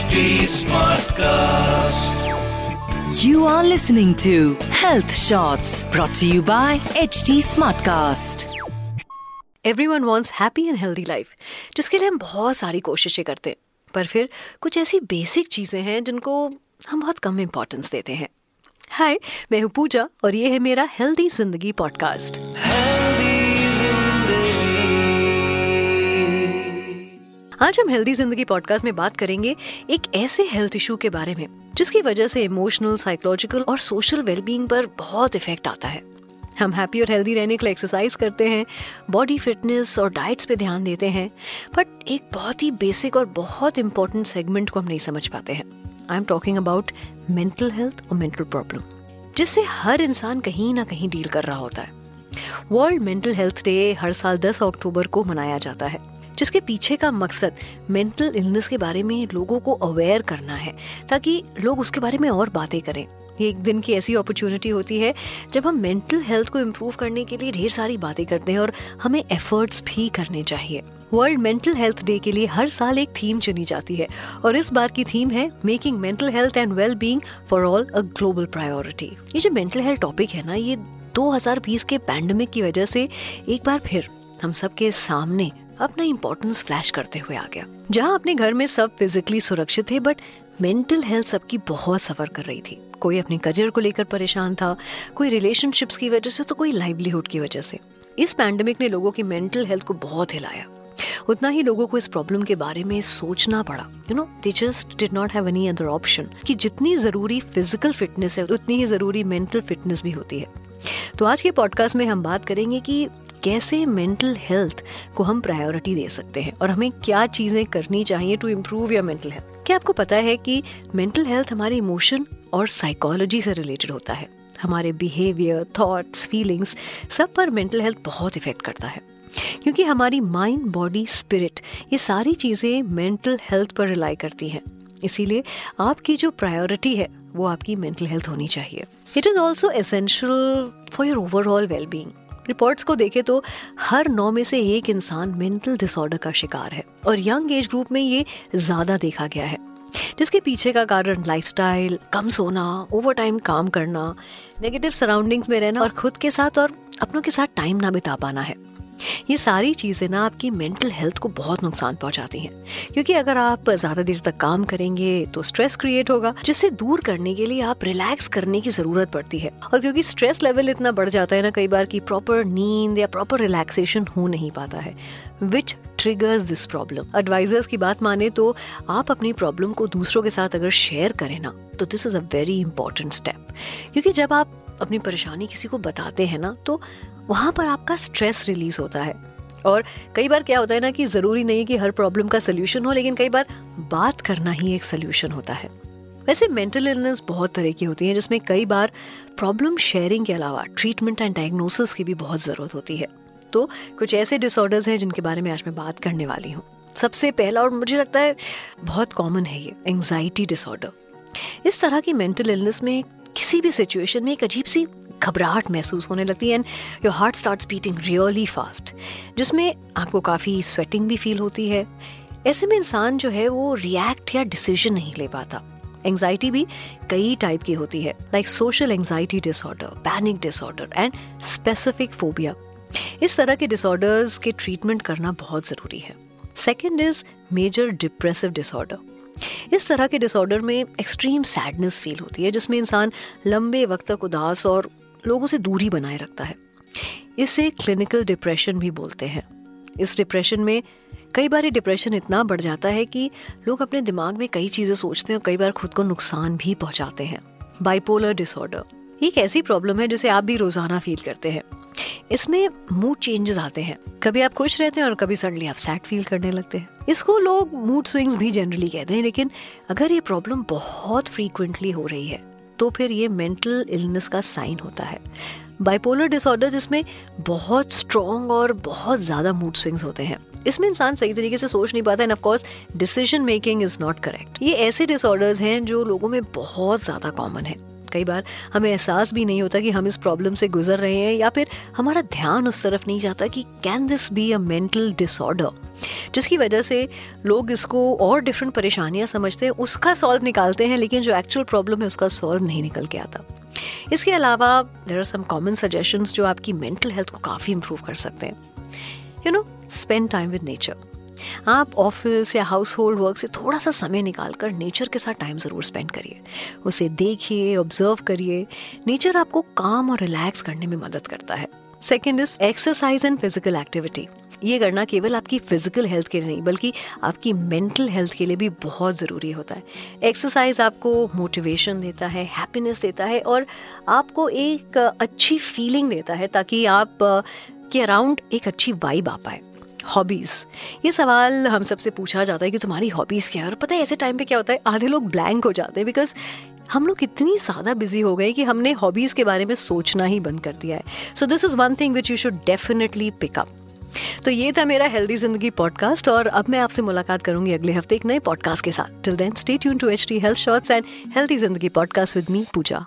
HD Smartcast. You are listening to Health Shots brought to you by HD Smartcast. One wants happy and healthy life जिसके लिए हम बहुत सारी कोशिशें करते हैं पर फिर कुछ ऐसी बेसिक चीज़ें हैं जिनको हम बहुत कम इम्पोर्टेंस देते हैं हाय मैं हूँ पूजा और ये है मेरा हेल्दी ज़िंदगी पॉडकास्ट आज हम हेल्दी ज़िंदगी पॉडकास्ट में बात करेंगे एक ऐसे हेल्थ इशू के बारे में, जिसकी वजह से इमोशनल साइकोलॉजिकल और सोशल वेलबींग पर बहुत इफ़ेक्ट आता है। हम हैप्पी और हेल्दी रहने के लिए एक्सरसाइज करते हैं बॉडी फिटनेस और डाइट्स पे ध्यान देते हैं बट एक बहुत ही बेसिक और बहुत इंपॉर्टेंट सेगमेंट को हम नहीं समझ पाते हैं। I am talking about mental health और मेंटल प्रॉब्लम जिससे हर इंसान कहीं ना कहीं डील कर रहा होता है। वर्ल्ड मेंटल हेल्थ डे हर साल 10 अक्टूबर को मनाया जाता है। जिसके पीछे का मकसद मेंटल इलनेस के बारे में लोगों को अवेयर करना है, ताकि लोग उसके बारे में और बातें करें। ये एक दिन की ऐसी अपॉर्चुनिटी होती है, जब हम मेंटल हेल्थ को इम्प्रूव करने के लिए ढेर सारी बातें करते हैं और हमें एफर्ट्स भी करने चाहिए। वर्ल्ड मेंटल हेल्थ डे के लिए हर साल एक थीम चुनी जाती है, और इस बार की थीम है making mental health and wellbeing for all a global priority ये जो मेंटल हेल्थ टॉपिक है ना, ये 2020 के पैंडमिक की वजह से एक बार फिर हम सबके सामने अपना इम्पोर्टेंस फ्लैश करते हुए आ गया। जहाँ अपने घर में सब फिजिकली सुरक्षित थे बट मेंटल हेल्थ सबकी बहुत सफ़र कर रही थी। कोई अपने करियर को लेकर परेशान था, कोई रिलेशनशिप्स की वजह से तो कोई लाइवलीहुड की वजह से। इस पैंडमिक ने लोगों की मेंटल हेल्थ को बहुत हिलाया। उतना ही लोगों को इस प्रॉब्लम के बारे में सोचना पड़ा। You know they just did not have any other option कि जितनी ज़रूरी फ़िज़िकल फिटनेस है, उतनी ही ज़रूरी मेंटल फिटनेस भी होती है। तो आज के पॉडकास्ट में हम बात करेंगे कि कैसे मेंटल हेल्थ को हम प्रायोरिटी दे सकते हैं और हमें क्या चीज़ें करनी चाहिए to improve your mental health क्या आपको पता है कि मेंटल हेल्थ हमारे इमोशन और साइकोलॉजी से रिलेटेड होता है? हमारे बिहेवियर थॉट्स फीलिंग्स सब पर मेंटल हेल्थ बहुत इफ़ेक्ट करता है। क्योंकि हमारी माइंड बॉडी स्पिरिट ये सारी चीज़ें मेंटल हेल्थ पर रिलाई करती हैं। इसीलिए आपकी जो प्रायोरिटी है, वो आपकी मेंटल हेल्थ होनी चाहिए। It is also essential for your overall wellbeing reports को देखें तो हर नौ में से एक इंसान मेंटल डिसऑर्डर का शिकार है और यंग एज ग्रुप में ये ज़्यादा देखा गया है। जिसके पीछे का कारण लाइफस्टाइल कम सोना ओवर टाइम काम करना नेगेटिव सराउंडिंग्स में रहना और खुद के साथ और अपनों के साथ टाइम ना बिता पाना है। ये सारी चीज़ें ना आपकी मेंटल हेल्थ को बहुत नुकसान पहुंचाती हैं। क्योंकि अगर आप ज़्यादा देर तक काम करेंगे तो स्ट्रेस क्रिएट होगा जिससे दूर करने के लिए आप रिलैक्स करने की ज़रूरत पड़ती है। और क्योंकि स्ट्रेस लेवल इतना बढ़ जाता है ना, कई बार की प्रॉपर नींद या प्रॉपर रिलैक्सेशन हो नहीं पाता है। Which triggers this problem advisers की बात माने तो आप अपनी प्रॉब्लम को दूसरों के साथ अगर शेयर करें ना तो this is a very important step क्योंकि जब आप अपनी परेशानी किसी को बताते हैं ना तो वहाँ पर आपका स्ट्रेस रिलीज़ होता है। और कई बार क्या होता है ना कि ज़रूरी नहीं कि हर प्रॉब्लम का सोल्यूशन हो, लेकिन कई बार बात करना ही एक सोल्यूशन होता है। वैसे मेंटल इलनेस बहुत तरह की होती है, जिसमें कई बार प्रॉब्लम शेयरिंग के अलावा ट्रीटमेंट एंड डायग्नोसिस की भी बहुत ज़रूरत होती है। तो कुछ ऐसे डिसऑर्डर्स हैं जिनके बारे में आज मैं बात करने वाली हूँ। सबसे पहला और मुझे लगता है बहुत कॉमन है ये एंग्जाइटी डिसऑर्डर इस तरह की मेंटल इलनेस में किसी भी सिचुएशन में एक अजीब सी घबराहट महसूस होने लगती है and your heart start beating really fast जिसमें आपको काफ़ी स्वेटिंग भी फील होती है। ऐसे में इंसान जो है, वो रिएक्ट या डिसीज़न नहीं ले पाता। एंग्जाइटी भी कई टाइप की होती है like social anxiety disorder panic disorder and specific phobia इस तरह के डिसऑर्डर्स के ट्रीटमेंट करना बहुत ज़रूरी है। Second is major depressive disorder इस तरह के डिसऑर्डर में एक्सट्रीम सैडनेस फील होती है, जिसमें इंसान लंबे वक्त तक उदास और लोगों से दूरी बनाए रखता है। इसे क्लिनिकल डिप्रेशन भी बोलते हैं। इस डिप्रेशन में कई बार ये डिप्रेशन इतना बढ़ जाता है कि लोग अपने दिमाग में कई चीज़ें सोचते हैं और कई बार खुद को नुकसान भी पहुंचाते हैं। बाइपोलर डिसऑर्डर एक ऐसी प्रॉब्लम है जिसे आप भी रोज़ाना फील करते हैं। इसमें मूड चेंजेस आते हैं। कभी आप खुश रहते हैं और कभी सडनली आप सैड फील करने लगते हैं। इसको लोग मूड स्विंग्स भी जनरली कहते हैं, लेकिन अगर ये प्रॉब्लम बहुत फ्रीक्वेंटली हो रही है तो फिर ये मेंटल इलनेस का साइन होता है। बाइपोलर डिसऑर्डर जिसमें बहुत स्ट्रॉन्ग और बहुत ज़्यादा मूड स्विंग्स होते हैं। इसमें इंसान सही तरीके से सोच नहीं पाता and of course decision making is not correct ये ऐसे डिसऑर्डर्स हैं जो लोगों में बहुत ज़्यादा कॉमन है। कई बार हमें एहसास भी नहीं होता कि हम इस प्रॉब्लम से गुजर रहे हैं, या फिर हमारा ध्यान उस तरफ़ नहीं जाता कि can this be a mental disorder जिसकी वजह से लोग इसको और डिफरेंट परेशानियाँ समझते हैं, उसका सॉल्व निकालते हैं, लेकिन जो एक्चुअल प्रॉब्लम है, उसका सॉल्व नहीं निकल के आता। इसके अलावा there are some common suggestions जो आपकी मेंटल हेल्थ को काफ़ी इंप्रूव कर सकते हैं। You know spend time with nature आप ऑफ़िस या हाउस होल्ड वर्क से थोड़ा सा समय निकाल कर नेचर के साथ टाइम ज़रूर स्पेंड करिए। उसे देखिए ऑब्ज़र्व करिए। नेचर आपको काम और रिलैक्स करने में मदद करता है। Second is exercise and physical activity ये करना केवल आपकी फ़िज़िकल हेल्थ के लिए नहीं, बल्कि आपकी मेंटल हेल्थ के लिए भी बहुत ज़रूरी होता है। एक्सरसाइज आपको मोटिवेशन देता है हैप्पीनेस देता है और आपको एक अच्छी फीलिंग देता है ताकि आप, के अराउंड एक अच्छी वाइब आ पाए। हॉबीज़ ये सवाल हम सबसे पूछा जाता है कि तुम्हारी हॉबीज़ क्या है? और पता है, ऐसे टाइम पे क्या होता है? आधे लोग ब्लैंक हो जाते हैं बिकॉज़ हम लोग इतनी ज़्यादा बिज़ी हो गए कि हमने हॉबीज़ के बारे में सोचना ही बंद कर दिया है। So this is one thing which you should definitely pick up तो ये था मेरा हेल्दी ज़िंदगी पॉडकास्ट और अब मैं आपसे मुलाकात करूँगी अगले हफ़्ते एक नए पॉडकास्ट के साथ। Till then stay tune to HD health shorts and healthy ज़िंदगी podcast with me Pooja